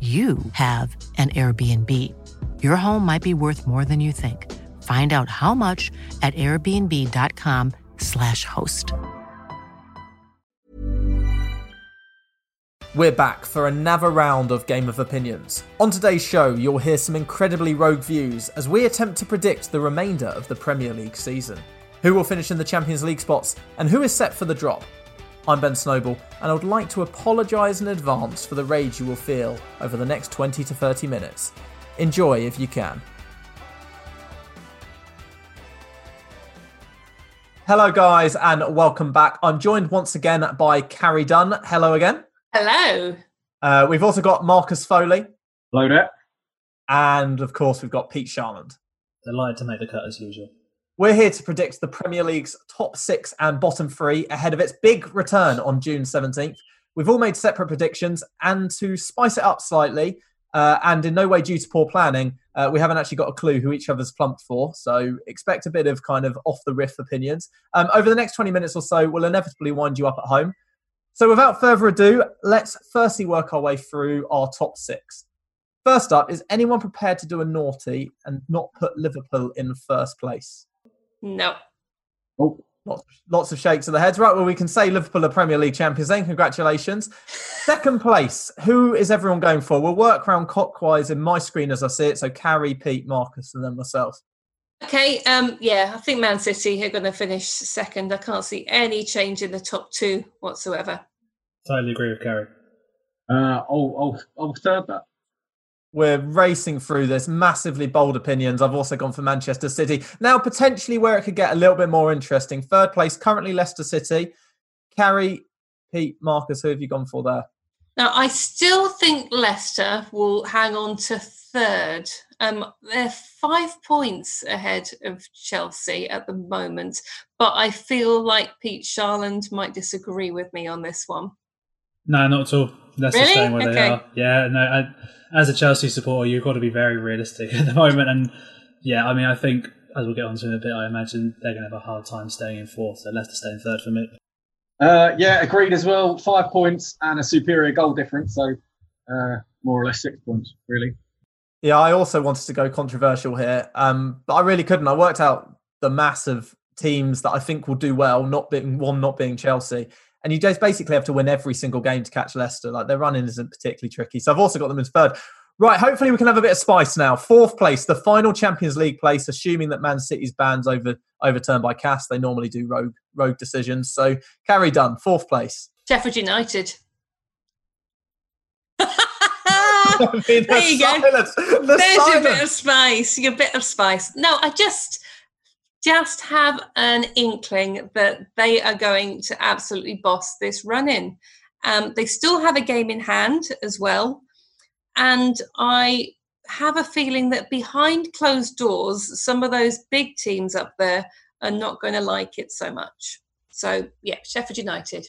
you have an Airbnb. Your home might be worth more than you think. Find out how much at airbnb.com/slash host. We're back for another round of Game of Opinions. On today's show, you'll hear some incredibly rogue views as we attempt to predict the remainder of the Premier League season. Who will finish in the Champions League spots and who is set for the drop? I'm Ben Snowball, and I would like to apologise in advance for the rage you will feel over the next 20 to 30 minutes. Enjoy if you can. Hello, guys, and welcome back. I'm joined once again by Carrie Dunn. Hello again. Hello. Uh, we've also got Marcus Foley. Hello there. And of course, we've got Pete Charland. Delighted to make the cut as usual. We're here to predict the Premier League's top six and bottom three ahead of its big return on June 17th. We've all made separate predictions, and to spice it up slightly, uh, and in no way due to poor planning, uh, we haven't actually got a clue who each other's plumped for. So expect a bit of kind of off the riff opinions. Um, over the next 20 minutes or so, we'll inevitably wind you up at home. So without further ado, let's firstly work our way through our top six. First up, is anyone prepared to do a naughty and not put Liverpool in first place? No. Oh, lots, lots of shakes of the heads. Right, well, we can say Liverpool are Premier League champions then. Congratulations. Second place, who is everyone going for? We'll work around clockwise in my screen as I see it. So Carrie, Pete, Marcus, and then myself. Okay, um, yeah, I think Man City are going to finish second. I can't see any change in the top two whatsoever. Totally agree with Carrie. Uh, I'll, I'll, I'll third that. We're racing through this massively bold opinions. I've also gone for Manchester City. Now, potentially where it could get a little bit more interesting. Third place, currently Leicester City. Carrie, Pete, Marcus, who have you gone for there? Now, I still think Leicester will hang on to third. Um, they're five points ahead of Chelsea at the moment, but I feel like Pete Charland might disagree with me on this one. No, not at all. That's Really? staying where Okay. they are. Yeah, no. I, as a Chelsea supporter, you've got to be very realistic at the moment. And yeah, I mean, I think as we'll get onto in a bit, I imagine they're going to have a hard time staying in fourth. So Leicester staying third for me. Uh, yeah, agreed as well. Five points and a superior goal difference. So uh, more or less six points, really. Yeah, I also wanted to go controversial here, um, but I really couldn't. I worked out the mass of teams that I think will do well, not being one, not being Chelsea. And you just basically have to win every single game to catch Leicester. Like their running isn't particularly tricky. So I've also got them in third. Right, hopefully we can have a bit of spice now. Fourth place, the final Champions League place, assuming that Man City's bans over overturned by CAS. They normally do rogue rogue decisions. So Carrie Dunn, fourth place. Sheffield United. I mean, There the you go. the There's your bit of spice. Your bit of spice. No, I just just have an inkling that they are going to absolutely boss this run in. Um, they still have a game in hand as well, and I have a feeling that behind closed doors, some of those big teams up there are not going to like it so much. So yeah, Sheffield United.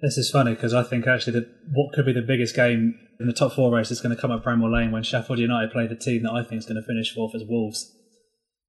This is funny because I think actually that what could be the biggest game in the top four race is going to come at Bramall Lane when Sheffield United play the team that I think is going to finish fourth as Wolves.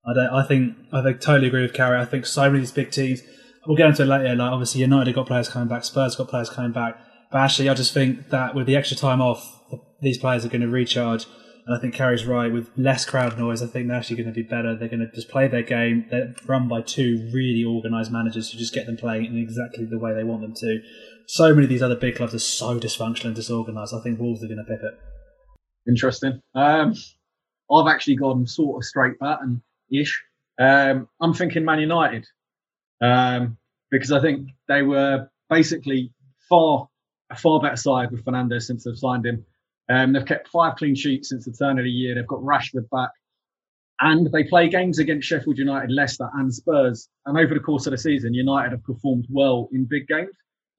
I don't. I think. I think totally agree with Carrie. I think so many of these big teams. We'll get into it later. Like obviously United have got players coming back. Spurs have got players coming back. But actually, I just think that with the extra time off, these players are going to recharge. And I think Carrie's right. With less crowd noise, I think they're actually going to be better. They're going to just play their game. They're run by two really organised managers who just get them playing in exactly the way they want them to. so many of these other big clubs are so dysfunctional and disorganised. I think Wolves are going to pick it. Interesting. Um, I've actually gone sort of straight pattern ish. Um, I'm thinking Man United um, because I think they were basically far a far better side with Fernandes since they've signed him. Um, they've kept five clean sheets since the turn of the year. They've got Rashford back. And they play games against Sheffield United, Leicester, and Spurs. And over the course of the season, United have performed well in big games.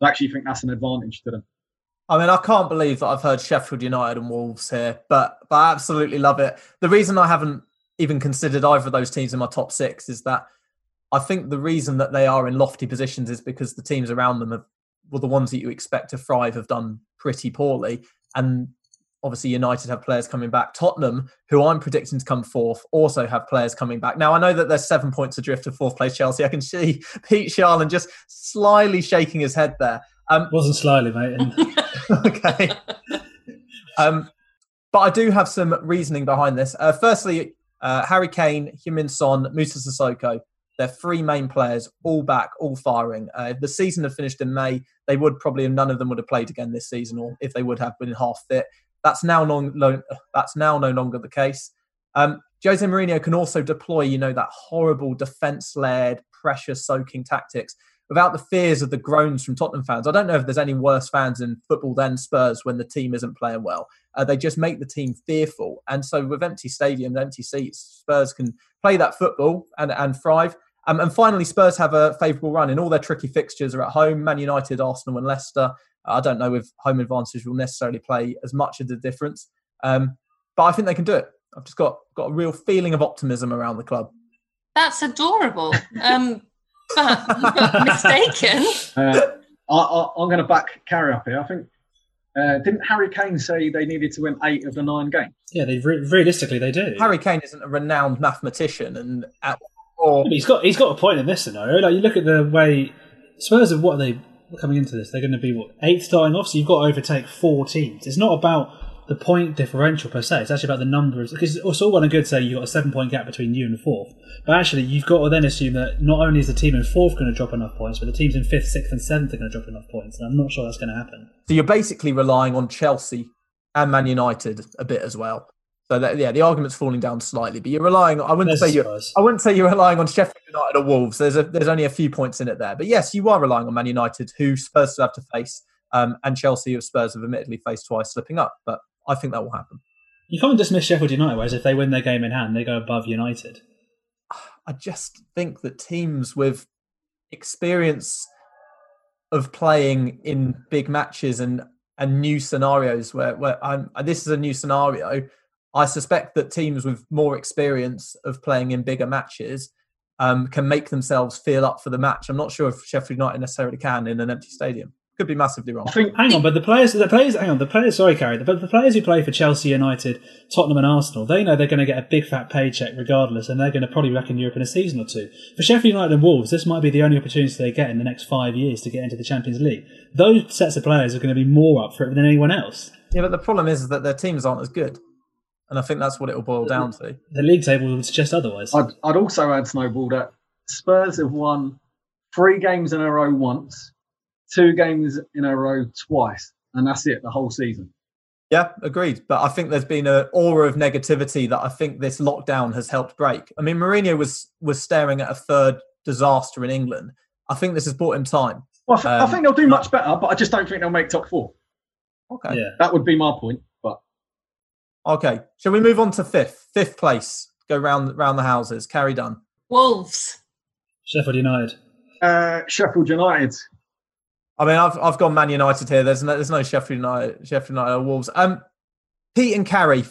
I actually think that's an advantage to them. I mean, I can't believe that I've heard Sheffield United and Wolves here, but but I absolutely love it. The reason I haven't even considered either of those teams in my top six is that I think the reason that they are in lofty positions is because the teams around them have, well, the ones that you expect to thrive have done pretty poorly, and obviously United have players coming back. Tottenham, who I'm predicting to come fourth, also have players coming back. Now I know that there's seven points adrift of fourth place Chelsea. I can see Pete Charland just slyly shaking his head there. Um, Wasn't slyly, mate. okay. Um, but I do have some reasoning behind this. Uh, firstly, uh, Harry Kane, Heung-min Son, Moussa Sissoko. They're three main players, all back, all firing. Uh, the season had finished in May, they would probably none of them would have played again this season, or if they would have been half fit. That's now no, that's now no longer the case. Um, Jose Mourinho can also deploy, you know, that horrible defence-led, pressure-soaking tactics without the fears of the groans from Tottenham fans. I don't know if there's any worse fans in football than Spurs when the team isn't playing well. Uh, they just make the team fearful. And so with empty stadiums, empty seats, Spurs can play that football and, and thrive. Um, and finally, Spurs have a favourable run in all their tricky fixtures are at home Man United, Arsenal, and Leicester. I don't know if home advantage will necessarily play as much of the difference, um, but I think they can do it. I've just got got a real feeling of optimism around the club. That's adorable. Um, mistaken. Uh, I, am going to back Carrie up here. I think uh, didn't Harry Kane say they needed to win eight of the nine games? Yeah, they re- realistically they do. Harry Kane isn't a renowned mathematician, and at, or... he's got he's got a point in this scenario. Like you look at the way Spurs of what they coming into this, they're going to be what eighth starting off. So you've got to overtake four teams. It's not about the point differential per se. It's actually about the number of because it's all well and good say you've got a seven point gap between you and fourth, but actually you've got to then assume that not only is the team in fourth going to drop enough points, but the teams in fifth, sixth, and seventh are going to drop enough points, and I'm not sure that's going to happen. So you're basically relying on Chelsea and Man United a bit as well. So that, yeah, the argument's falling down slightly, but you're relying. I wouldn't say you. I wouldn't say you're relying on Sheffield United or Wolves. There's a, there's only a few points in it there, but yes, you are relying on Man United, who Spurs have to face, um, and Chelsea, who Spurs have admittedly faced twice, slipping up. But I think that will happen. You can't dismiss Sheffield United, whereas if they win their game in hand, they go above United. I just think that teams with experience of playing in big matches and and new scenarios where where I'm, this is a new scenario. I suspect that teams with more experience of playing in bigger matches um, can make themselves feel up for the match. I'm not sure if Sheffield United necessarily can in an empty stadium. Could be massively wrong. I think, hang on, but the players, the players, hang on, the players. Sorry, Carrie, but the players who play for Chelsea, United, Tottenham, and Arsenal, they know they're going to get a big fat paycheck regardless, and they're going to probably in Europe in a season or two. For Sheffield United and Wolves, this might be the only opportunity they get in the next five years to get into the Champions League. Those sets of players are going to be more up for it than anyone else. Yeah, but the problem is that their teams aren't as good. And I think that's what it will boil down to. The league table would suggest otherwise. I'd, I'd also add, Snowball, that Spurs have won three games in a row once two games in a row twice, and that's it the whole season. Yeah, agreed. But I think there's been an aura of negativity that I think this lockdown has helped break. I mean, Mourinho was was staring at a third disaster in England. I think this has bought him time. Well, I, th- um, I think they'll do much better, but I just don't think they'll make top four. Okay, yeah, that would be my point. But okay, shall we move on to fifth? Fifth place. Go round round the houses. Carrie Dunn. Wolves. Sheffield United. Uh, Sheffield United. I mean, I've I've gone Man United here. There's no there's no Sheffield United Sheffield United or Wolves. Um, Pete and Carrie,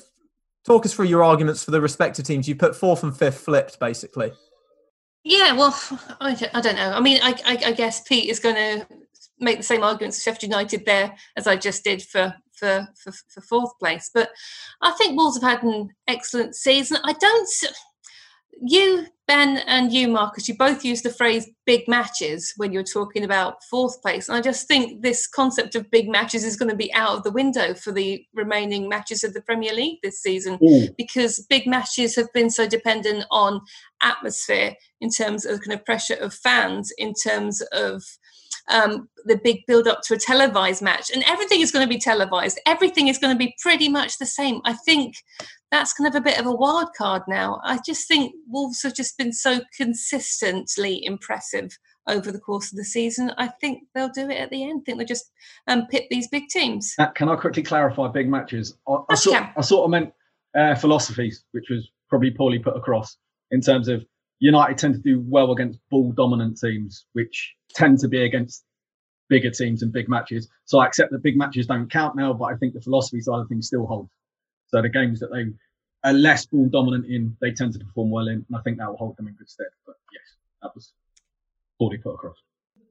talk us through your arguments for the respective teams. You put fourth and fifth flipped, basically. Yeah, well, I I don't know. I mean, I, I, I guess Pete is going to make the same arguments for Sheffield United there as I just did for, for for for fourth place. But I think Wolves have had an excellent season. I don't you, Ben, and you, Marcus, you both use the phrase big matches when you're talking about fourth place. And I just think this concept of big matches is going to be out of the window for the remaining matches of the Premier League this season Ooh. because big matches have been so dependent on atmosphere in terms of kind of pressure of fans, in terms of um, the big build up to a televised match. And everything is going to be televised. Everything is going to be pretty much the same. I think that's kind of a bit of a wild card now. I just think Wolves have just been so consistently impressive over the course of the season. I think they'll do it at the end. I think they'll just um, pit these big teams. Uh, Can I quickly clarify big matches? I, I, sort. I sort of meant uh, philosophies, which was probably poorly put across in terms of United tend to do well against ball dominant teams, which tend to be against bigger teams and big matches. So I accept that big matches don't count now, but I think the philosophy side of things still holds. So the games that they are less ball dominant in, they tend to perform well in, and I think that will hold them in good stead. But yes, that was poorly put across.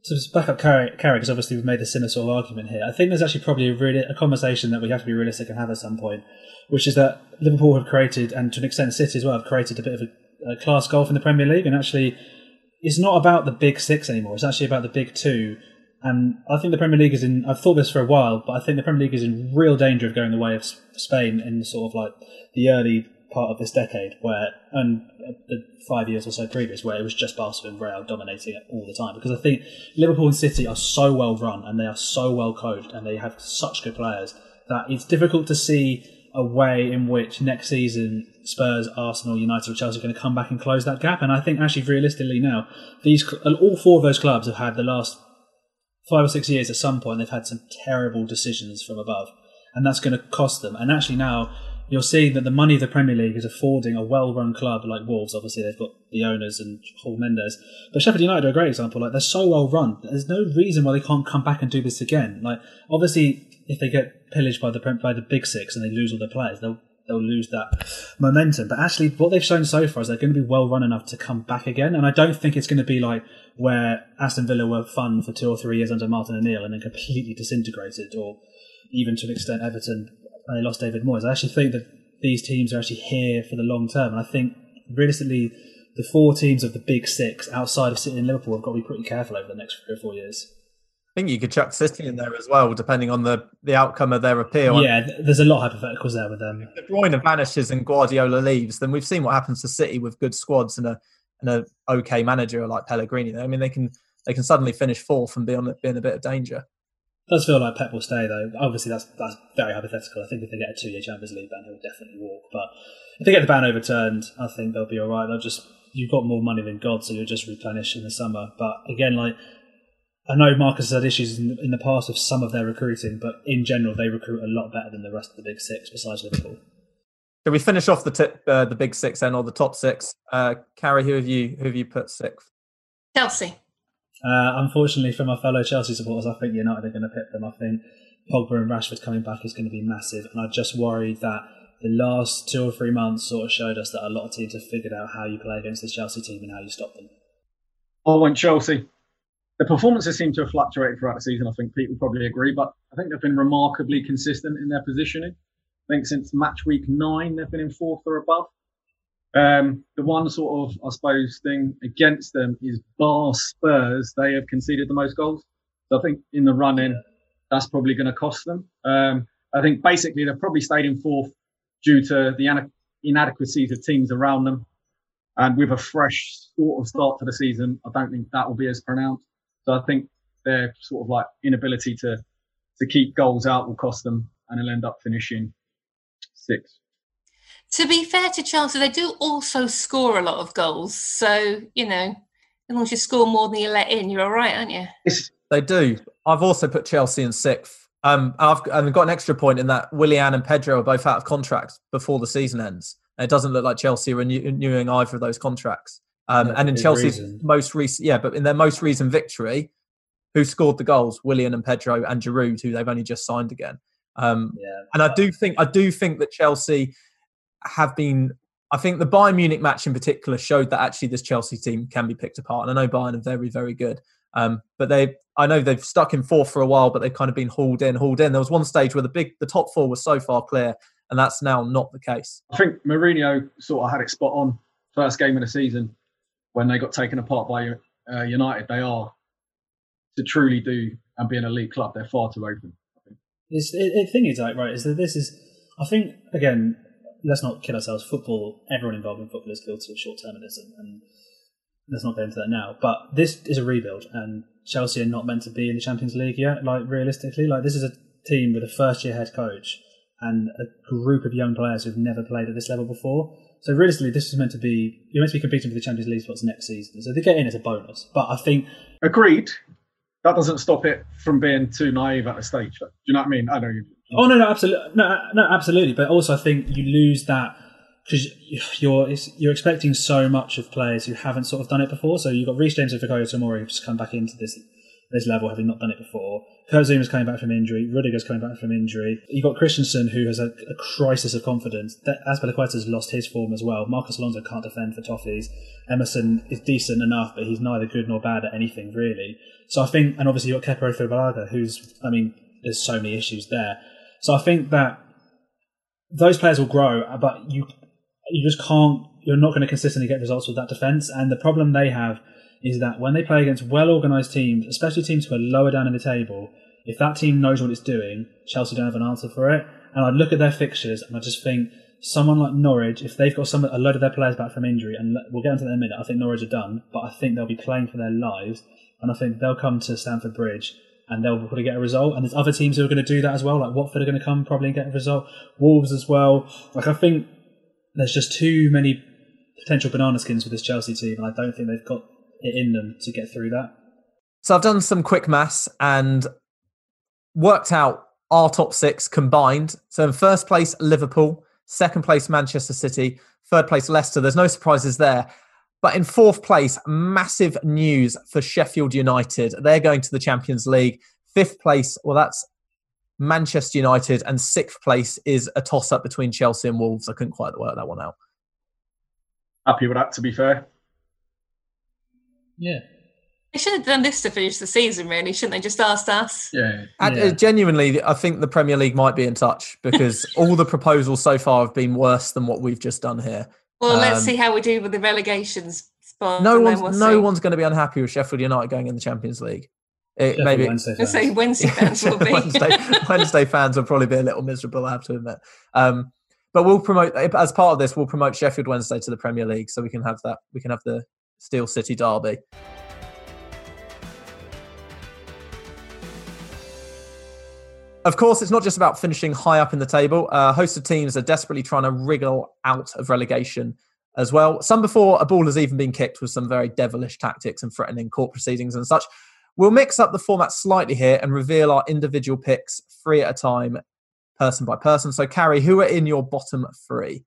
So just back up Carrie, because obviously we've made the of argument here. I think there's actually probably a, really, a conversation that we have to be realistic and have at some point, which is that Liverpool have created, and to an extent City as well, have created a bit of a, a class golf in the Premier League, and actually it's not about the big six anymore. It's actually about the big two. And I think the Premier League is in. I've thought this for a while, but I think the Premier League is in real danger of going the way of Spain in sort of like the early part of this decade, where and uh, the five years or so previous, where it was just Barcelona and Real dominating it all the time. Because I think Liverpool and City are so well run and they are so well coached and they have such good players that it's difficult to see a way in which next season Spurs, Arsenal, United, or Chelsea are going to come back and close that gap. And I think actually realistically now, these all four of those clubs have had the last five or six years at some point they've had some terrible decisions from above, and that's going to cost them. And actually now you're seeing that the money of the Premier League is affording a well-run club like Wolves. Obviously they've got the owners and Paul Mendes, but Sheffield United are a great example. Like they're so well run, there's no reason why they can't come back and do this again. Like obviously if they get pillaged by the by the big six and they lose all their players, they'll they'll lose that momentum. But actually, what they've shown so far is they're going to be well run enough to come back again. And I don't think it's going to be like where Aston Villa were fun for two or three years under Martin O'Neill and then completely disintegrated, or even to an extent Everton when they lost David Moyes. I actually think that these teams are actually here for the long term. And I think realistically, the four teams of the big six outside of City and Liverpool have got to be pretty careful over the next three or four years. I think you could chuck City in there as well, depending on the, the outcome of their appeal. Yeah, there's a lot of hypotheticals there with them. If De Bruyne vanishes and Guardiola leaves, then we've seen what happens to City with good squads and a and a okay manager like Pellegrini. I mean, they can they can suddenly finish fourth and be on be in a bit of danger. does feel like Pep will stay though. Obviously, that's that's very hypothetical. I think if they get a two-year Champions League ban, he'll definitely walk. But if they get the ban overturned, I think they'll be all right. They'll just you've got more money than God, so you'll just replenish in the summer. But again, like I know Marcus has had issues in the past with some of their recruiting, but in general, they recruit a lot better than the rest of the big six, besides Liverpool. Shall we finish off the tip, uh, the big six then, or the top six? Uh, Carrie, who have you who have you put sixth? Chelsea. Uh, unfortunately, for my fellow Chelsea supporters, I think United are going to pick them. I think Pogba and Rashford coming back is going to be massive, and I just worry that the last two or three months sort of showed us that a lot of teams have figured out how you play against this Chelsea team and how you stop them. I went Chelsea. The performances seem to have fluctuated throughout the season. I think Pete will probably agree, but I think they've been remarkably consistent in their positioning. I think since match week nine, they've been in fourth or above. Um, the one sort of, I suppose, thing against them is bar Spurs. They have conceded the most goals. So I think in the run in, that's probably going to cost them. Um, I think basically they've probably stayed in fourth due to the inadequacies of teams around them. And with a fresh sort of start to the season, I don't think that will be as pronounced. So I think their sort of like inability to to keep goals out will cost them, and they'll end up finishing sixth. To be fair to Chelsea, they do also score a lot of goals. So, you know, as long as you score more than you let in, you're all right, aren't you? They do. I've also put Chelsea in sixth. Um, I've, I've got an extra point in that Willian and Pedro are both out of contract before the season ends. And it doesn't look like Chelsea are renew- renewing either of those contracts. Um, and in Chelsea's reason. most recent, yeah, but in their most recent victory, who scored the goals? Willian and Pedro and Giroud, who they've only just signed again. Um, Yeah, and I do think I do think that Chelsea have been. I think the Bayern Munich match in particular showed that actually this Chelsea team can be picked apart. And I know Bayern are very very good, um, but they I know they've stuck in fourth for a while, but they've kind of been hauled in, hauled in. There was one stage where the big the top four was so far clear, and that's now not the case. I think Mourinho sort of had it spot on first game of the season when they got taken apart by uh, United, they are to truly do and be an elite club. They're far too open. It, the thing is, like, right, is that this is, I think, again, let's not kid ourselves. Football, everyone involved in football is guilty of short termism, and let's not get into that now. But this is a rebuild, and Chelsea are not meant to be in the Champions League yet. Like realistically, like this is a team with a first year head coach and a group of young players who've never played at this level before. So realistically, this is meant to be you're meant to be competing for the Champions League spots next season. So they get in as a bonus. But I think agreed. That doesn't stop it from being too naive at the stage. Do you know what I mean? I know you. Oh no, no, absolutely, no, no, absolutely. But also, I think you lose that because you're you're expecting so much of players who haven't sort of done it before. So you've got Reece James and Fikayo Tomori who've just come back into this this level, having not done it before. Kurt Zouma's coming back from injury. Rudiger's coming back from injury. You've got Christensen, who has a, a crisis of confidence. Azpilicueta's lost his form as well. Marcos Alonso can't defend for Toffees. Emerson is decent enough, but he's neither good nor bad at anything, really. So I think, and obviously you've got Kepa Arrizabalaga, who's, I mean, there's so many issues there. So I think that those players will grow, uh, but you you just can't, you're not going to consistently get results with that defence. And the problem they have is that when they play against well organised teams, especially teams who are lower down in the table, if that team knows what it's doing, Chelsea don't have an answer for it. And I look at their fixtures and I just think someone like Norwich, if they've got some a load of their players back from injury, and we'll get into that in a minute, I think Norwich are done, but I think they'll be playing for their lives, and I think they'll come to Stamford Bridge and they'll probably get a result. And there's other teams who are going to do that as well, like Watford are going to come probably and get a result, Wolves as well. Like I think there's just too many potential banana skins with this Chelsea team, and I don't think they've got in them to get through that. So I've done some quick maths and worked out our top six combined. So in first place, Liverpool, second place, Manchester City, third place, Leicester. There's no surprises there. But in fourth place, massive news for Sheffield United. They're going to the Champions League. Fifth place, well, that's Manchester United. And sixth place is a toss up between Chelsea and Wolves. I couldn't quite work that one out. Happy with that, to be fair. Yeah. They should have done this to finish the season, really, shouldn't they? Just asked us. Yeah. And Yeah. uh, genuinely, I think the Premier League might be in touch because all the proposals so far have been worse than what we've just done here. Well, let's Um, see how we do with the relegations spot. No and one's we'll no see. one's going to be unhappy with Sheffield United going in the Champions League. It, Sheffield maybe Wednesday Let's fans. Wednesday fans will be. Wednesday, Wednesday fans will probably be a little miserable. I have to admit. Um, but we'll promote as part of this. We'll promote Sheffield Wednesday to the Premier League, so we can have that. We can have the Steel City derby. Of course, it's not just about finishing high up in the table. Uh, host of teams are desperately trying to wriggle out of relegation as well. Some before a ball has even been kicked with some very devilish tactics and threatening court proceedings and such. We'll mix up the format slightly here and reveal our individual picks three at a time, person by person. So, Carrie, who are in your bottom three?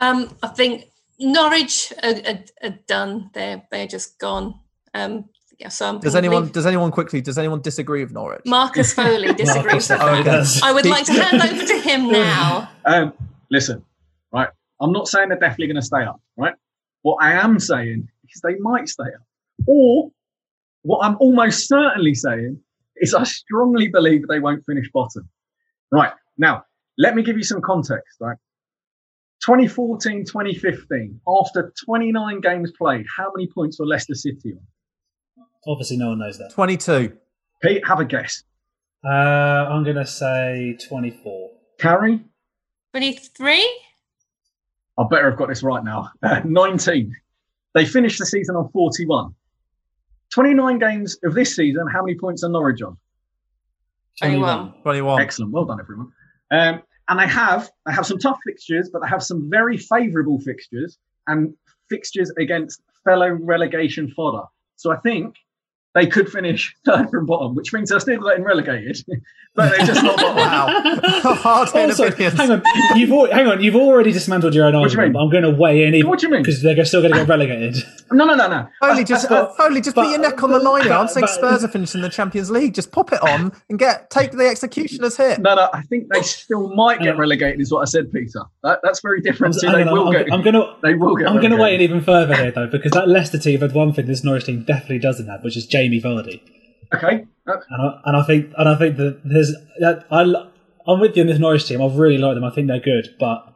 Um, I think Norwich are, are, are done. They're they're just gone. Um, yeah, so I'm Does probably- anyone does anyone quickly does anyone disagree with Norwich? Marcus Foley disagrees Marcus with Foley that. does. I would like to hand over to him now. Um, listen, right. I'm not saying they're definitely going to stay up, right? What I am saying is they might stay up. Or what I'm almost certainly saying is I strongly believe they won't finish bottom. Right. Now, let me give you some context, right? 2014, 2015, after 29 games played, how many points were Leicester City on? Obviously, no one knows that. Twenty two. Pete, have a guess. Uh, I'm going to say 24. Carrie? 23? I better have got this right now. 19. They finished the season on 41. 29 games of this season, how many points are Norwich on? 21. Twenty one. Excellent. Well done, everyone. Um, and I have I have some tough fixtures, but I have some very favourable fixtures and fixtures against fellow relegation fodder. So I think they could finish third from bottom, which means they're still getting relegated, but they're just not bottom. Wow. Hard Also, hang on, you've al- hang on, you've already dismantled your own What do you mean? but I'm going to weigh in. Even, What do you mean? Because they're still going to get relegated. No, no, no, no. Only just, uh, uh, that's- only just put your neck on the line. here. I'm saying but- Spurs are finishing the Champions League. Just pop it on and get take the executioner's hit. no, no. I think they still might get relegated. Is what I said, Peter. That, that's very different. to Hang they on, will I'm, get. I'm going to. they will get. I'm going to weigh in even further here, though, because that Leicester team had one thing this Norwich team definitely doesn't have, which is Jamie Vardy. Okay. Uh, And I, and I think and I think that there's that I I'm with you in this Norwich team. I've really like them. I think they're good, but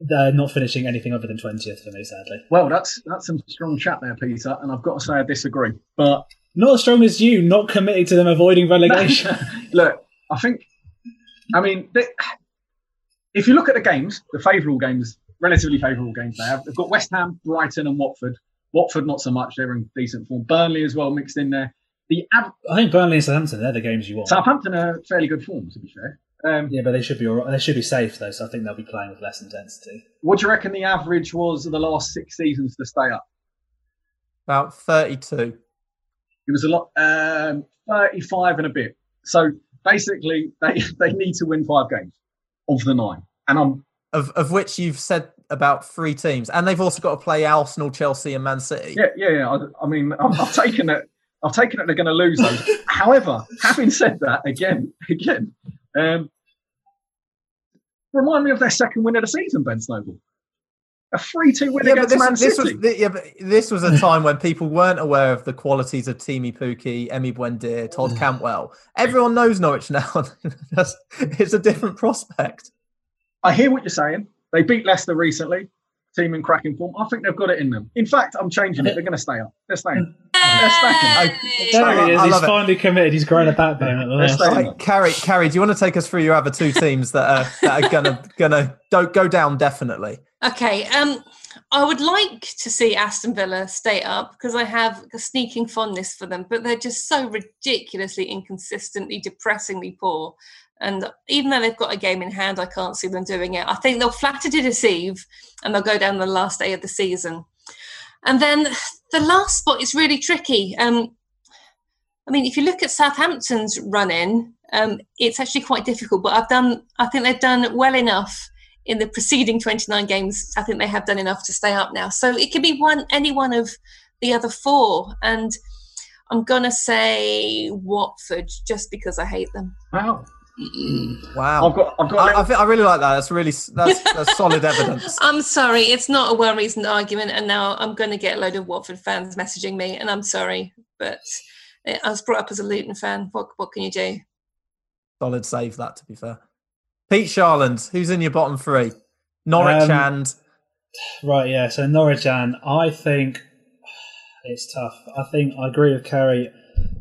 they're not finishing anything other than twentieth for me, sadly. Well, that's that's some strong chat there, Peter, and I've got to say I disagree. But Not as strong as you, not committed to them avoiding relegation. look, I think, I mean, they, if you look at the games, the favourable games, relatively favourable games they have, they've got West Ham, Brighton, and Watford. Watford not so much; they're in decent form. Burnley as well mixed in there. The av- I think Burnley and Southampton, they're the games you want. Southampton are fairly good form, to be fair. Um, Yeah, but they should be all right. They should be safe though, so I think they'll be playing with less intensity. What do you reckon the average was of the last six seasons to stay up? About 32. It was a lot, um, 35 and a bit. So basically, they, they need to win five games of the nine. And I'm Of, of which you've said about three teams. And they've also got to play Arsenal, Chelsea, and Man City. yeah, yeah, yeah. I, I mean, I've, I've taken it. I've taken it. They're going to lose those. However, having said that, again, again, um, remind me of their second win of the season, Ben Snowball. A three-two win Yeah, but against Man this, this City. was yeah, but this was a time when people weren't aware of the qualities of Teemu Pukki, Emi Buendia, Todd Cantwell. Everyone knows Norwich now. It's a different prospect. I hear what you're saying. They beat Leicester recently. Team in cracking form. I think they've got it in them. In fact, I'm changing it. They're going to stay up. They're staying. They're staying. Yay! There he is. He's finally committed. He's grown a backbone at the last. Right, Carrie, Carrie, do you want to take us through your other two teams that are that are gonna gonna don't go down definitely? Okay. Um, I would like to see Aston Villa stay up because I have a sneaking fondness for them, but they're just so ridiculously inconsistently, depressingly poor. And even though they've got a game in hand, I can't see them doing it. I think they'll flatter to deceive and they'll go down the last day of the season. And then the last spot is really tricky. Um, I mean, if you look at Southampton's run in, um, it's actually quite difficult, but I've done, I think they've done well enough in the preceding 29 games, I think they have done enough to stay up now. So it could be one any one of the other four. And I'm gonna say Watford just because I hate them. Wow. Wow, I've got. I've got. a I, I, little- thi- I really like that. That's really that's, that's solid evidence. I'm sorry, it's not a well reasoned argument, and now I'm going to get a load of Watford fans messaging me, and I'm sorry, but I was brought up as a Luton fan. What what can you do? Solid save that. To be fair, Pete Charland, who's in your bottom three? Norwich Um, and Right, yeah. So Norwich and I think it's tough. I think I agree with Carrie.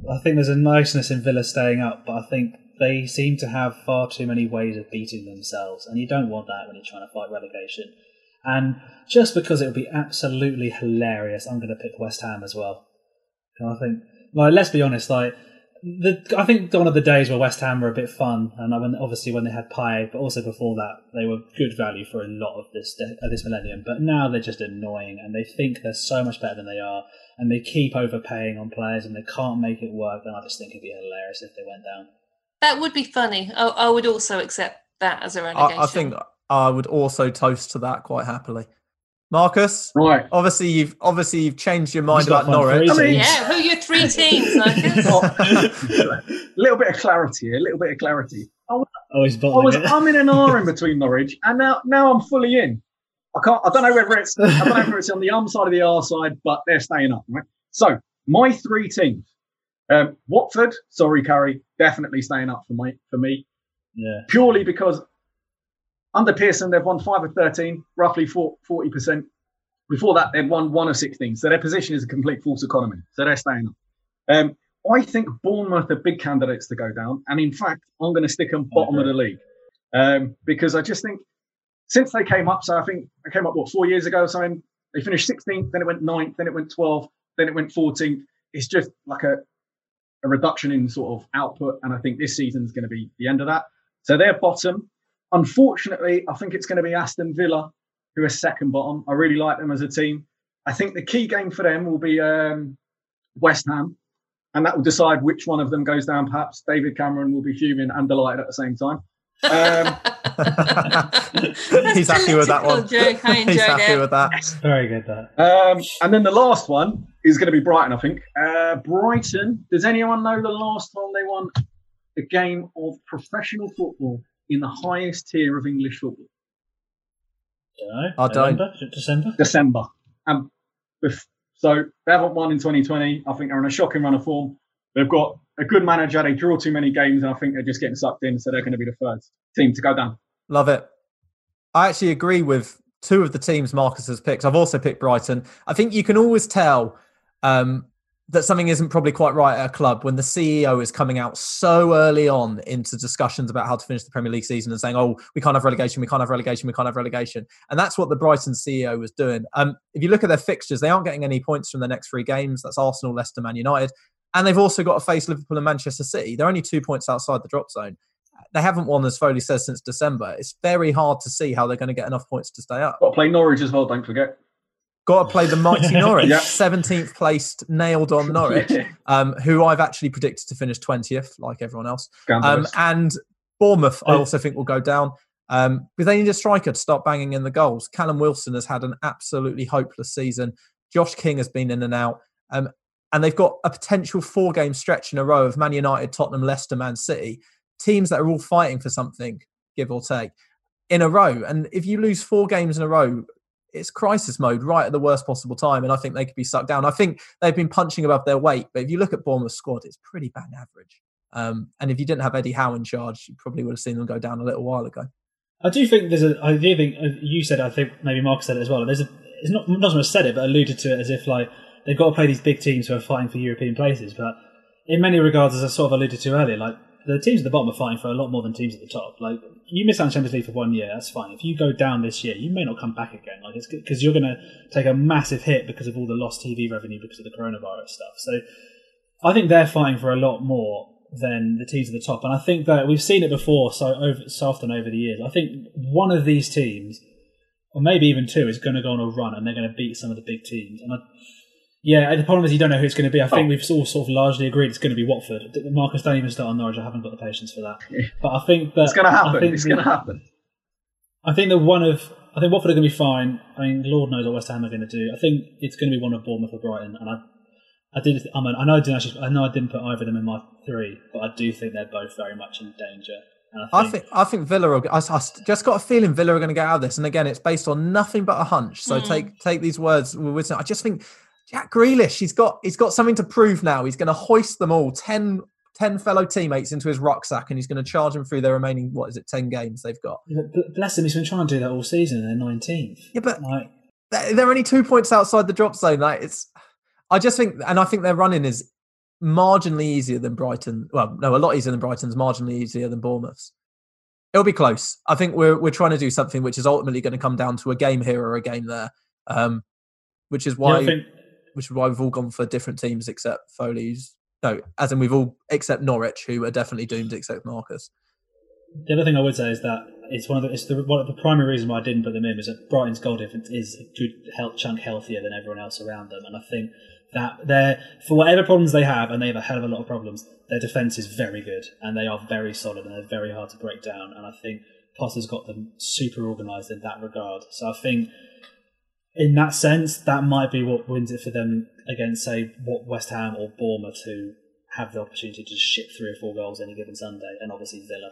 I think there's a niceness in Villa staying up, but I think they seem to have far too many ways of beating themselves, and you don't want that when you're trying to fight relegation. And just because it would be absolutely hilarious, I'm going to pick West Ham as well. And I think, like, let's be honest, like. The, I think one of the days where West Ham were a bit fun, and I mean, obviously when they had Pie, but also before that, they were good value for a lot of this uh, this millennium. But now they're just annoying, and they think they're so much better than they are, and they keep overpaying on players, and they can't make it work. And I just think it'd be hilarious if they went down. That would be funny. I, I would also accept that as a relegation. I, I think I would also toast to that quite happily. Marcus, right. obviously you've obviously you've changed your mind about Norwich. I mean- Yeah, who are your three teams, Marcus? a little bit of clarity here. A little bit of clarity. I was, Oh, he's I bottling was it. I'm in an R in between Norwich, and now now I'm fully in. I can't. I don't know whether it's. I don't know whether it's on the arm side or the R side, but they're staying up. Right. So my three teams. Um, Watford, sorry, Carrie, definitely staying up for my for me. yeah. purely because under Pearson they've won five of thirteen, roughly forty percent. Before that, they'd won one of sixteen, so their position is a complete false economy. So they're staying up. Um, I think Bournemouth are big candidates to go down, and in fact, I'm going to stick them bottom of the league um, because I just think since they came up, so I think they came up what four years ago or something. They finished 16th, then it went 9th, then it went 12th, then it went 14th. It's just like a a reduction in sort of output, and I think this season is going to be the end of that. So they're bottom. Unfortunately, I think it's going to be Aston Villa who are second bottom. I really like them as a team. I think the key game for them will be um, West Ham, and that will decide which one of them goes down. Perhaps David Cameron will be fuming and delighted at the same time. Um, He's happy with that one. Political Joke. I He's happy it. with that. Very good, that. um, and then the last one is going to be Brighton, I think. Uh, Brighton. Does anyone know the last time they won a game of professional football in the highest tier of English football? Don't. I don't. December? December. And bef- so they haven't won in 2020. I think they're on a shocking run of form. They've got a good manager. They draw too many games, and I think they're just getting sucked in. So they're going to be the first team to go down. Love it. I actually agree with two of the teams Marcus has picked. I've also picked Brighton. I think you can always tell um, that something isn't probably quite right at a club when the CEO is coming out so early on into discussions about how to finish the Premier League season and saying, "Oh, we can't have relegation, we can't have relegation, we can't have relegation," and that's what the Brighton CEO was doing. Um, if you look at their fixtures, they aren't getting any points from the next three games. That's Arsenal, Leicester, Man United, and they've also got to face Liverpool and Manchester City. They're only two points outside the drop zone. They haven't won, as Foley says, since December. It's very hard to see how they're going to get enough points to stay up. Got to play Norwich as well. Don't forget. Got to play the mighty Norwich, Yeah. seventeenth placed, nailed on Norwich, um, who I've actually predicted to finish twentieth, like everyone else. Um, and Bournemouth, I also think will go down. Um, but they need a striker to start banging in the goals. Callum Wilson has had an absolutely hopeless season. Josh King has been in and out. Um, and they've got a potential four game stretch in a row of Man United, Tottenham, Leicester, Man City, teams that are all fighting for something, give or take, in a row. And if you lose four games in a row, it's crisis mode right at the worst possible time. And I think they could be sucked down. I think they've been punching above their weight. But if you look at Bournemouth's squad, it's pretty bang average. Um, and if you didn't have Eddie Howe in charge, you probably would have seen them go down a little while ago. I do think there's a. I do think you said. I think maybe Marcus said it as well. There's a. It's not not someone said it, but alluded to it as if like they've got to play these big teams who are fighting for European places. But in many regards, as I sort of alluded to earlier, like the teams at the bottom are fighting for a lot more than teams at the top. Like you miss out on Champions League for one year, that's fine. If you go down this year, you may not come back again. Like it's because you're going to take a massive hit because of all the lost TV revenue because of the coronavirus stuff. So I think they're fighting for a lot more than the teams at the top. And I think that we've seen it before so over so often over the years. I think one of these teams, or maybe even two, is going to go on a run and they're going to beat some of the big teams. And I, yeah, the problem is you don't know who it's going to be. I think Oh. we've all sort of largely agreed it's going to be Watford. Marcus, don't even start on Norwich. I haven't got the patience for that. But I think that it's going to I happen. think It's the- going to happen. I think that one of I think Watford are going to be fine. I mean, Lord knows what West Ham are going to do. I think it's going to be one of Bournemouth or Brighton, and I, I did. I mean, I know I didn't actually. I know I didn't put either of them in my three, but I do think they're both very much in danger. And I I think, think I think Villa. Are, I, I just got a feeling Villa are going to get out of this. And again, it's based on nothing but a hunch. So Hmm. take take these words with. I just think Jack Grealish. He's got he's got something to prove now. He's going to hoist them all 10, 10 fellow teammates into his rucksack, and he's going to charge them through their remaining what is it ten games they've got. But bless him, he's been trying to do that all season. and They're nineteenth. Yeah, but Like, they're only two points outside the drop zone. Like it's, I just think, and I think their running is marginally easier than Brighton. Well, no, a lot easier than Brighton's, marginally easier than Bournemouth's. It'll be close. I think we're we're trying to do something which is ultimately going to come down to a game here or a game there, um, which is yeah, why I think which is why we've all gone for different teams except Foley's. No, as in we've all except Norwich, who are definitely doomed, except Marcus. the other thing I would say is that it's one of the it's the one of the primary reason why I didn't put them in is that Brighton's goal difference is a good health chunk healthier than everyone else around them, and I think that they're for whatever problems they have, and they have a hell of a lot of problems. Their defense is very good, and they are very solid, and they're very hard to break down. And I think Potter's got them super organised in that regard. So I think. In that sense, that might be what wins it for them against, say, what West Ham or Bournemouth, who have the opportunity to ship three or four goals any given Sunday, and obviously Villa.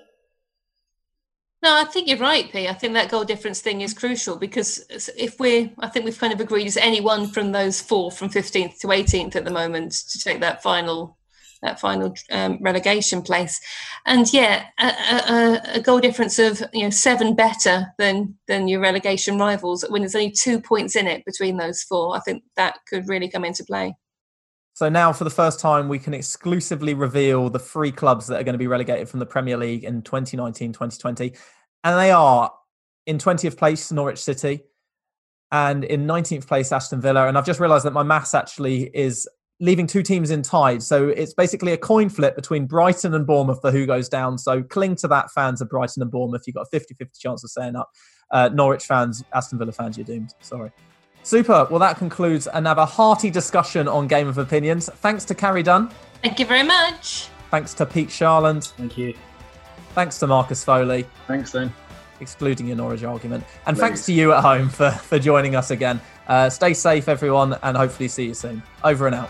No, I think you're right, P. I think that goal difference thing is crucial because if we're, I think we've kind of agreed as anyone from those four, from 15th to 18th at the moment, to take that final, that final um, relegation place, and yeah, a, a, a goal difference of you know seven better than than your relegation rivals when there's only two points in it between those four. I think that could really come into play. So now, for the first time, we can exclusively reveal the three clubs that are going to be relegated from the Premier League in 2019 2020. And they are in 20th place, Norwich City, and in 19th place, Aston Villa. And I've just realised that my maths actually is leaving two teams in tied. So it's basically a coin flip between Brighton and Bournemouth for who goes down. So cling to that, fans of Brighton and Bournemouth. You've got a 50 50 chance of staying up. Uh, Norwich fans, Aston Villa fans, you're doomed. Sorry. Super. Well, that concludes another hearty discussion on Game of Opinions. Thanks to Carrie Dunn. Thank you very much. Thanks to Pete Charland. Thank you. Thanks to Marcus Foley, Thanks, then. excluding your Norwich argument. And Please. thanks to you at home for, for joining us again. Uh, stay safe, everyone, and hopefully see you soon. Over and out.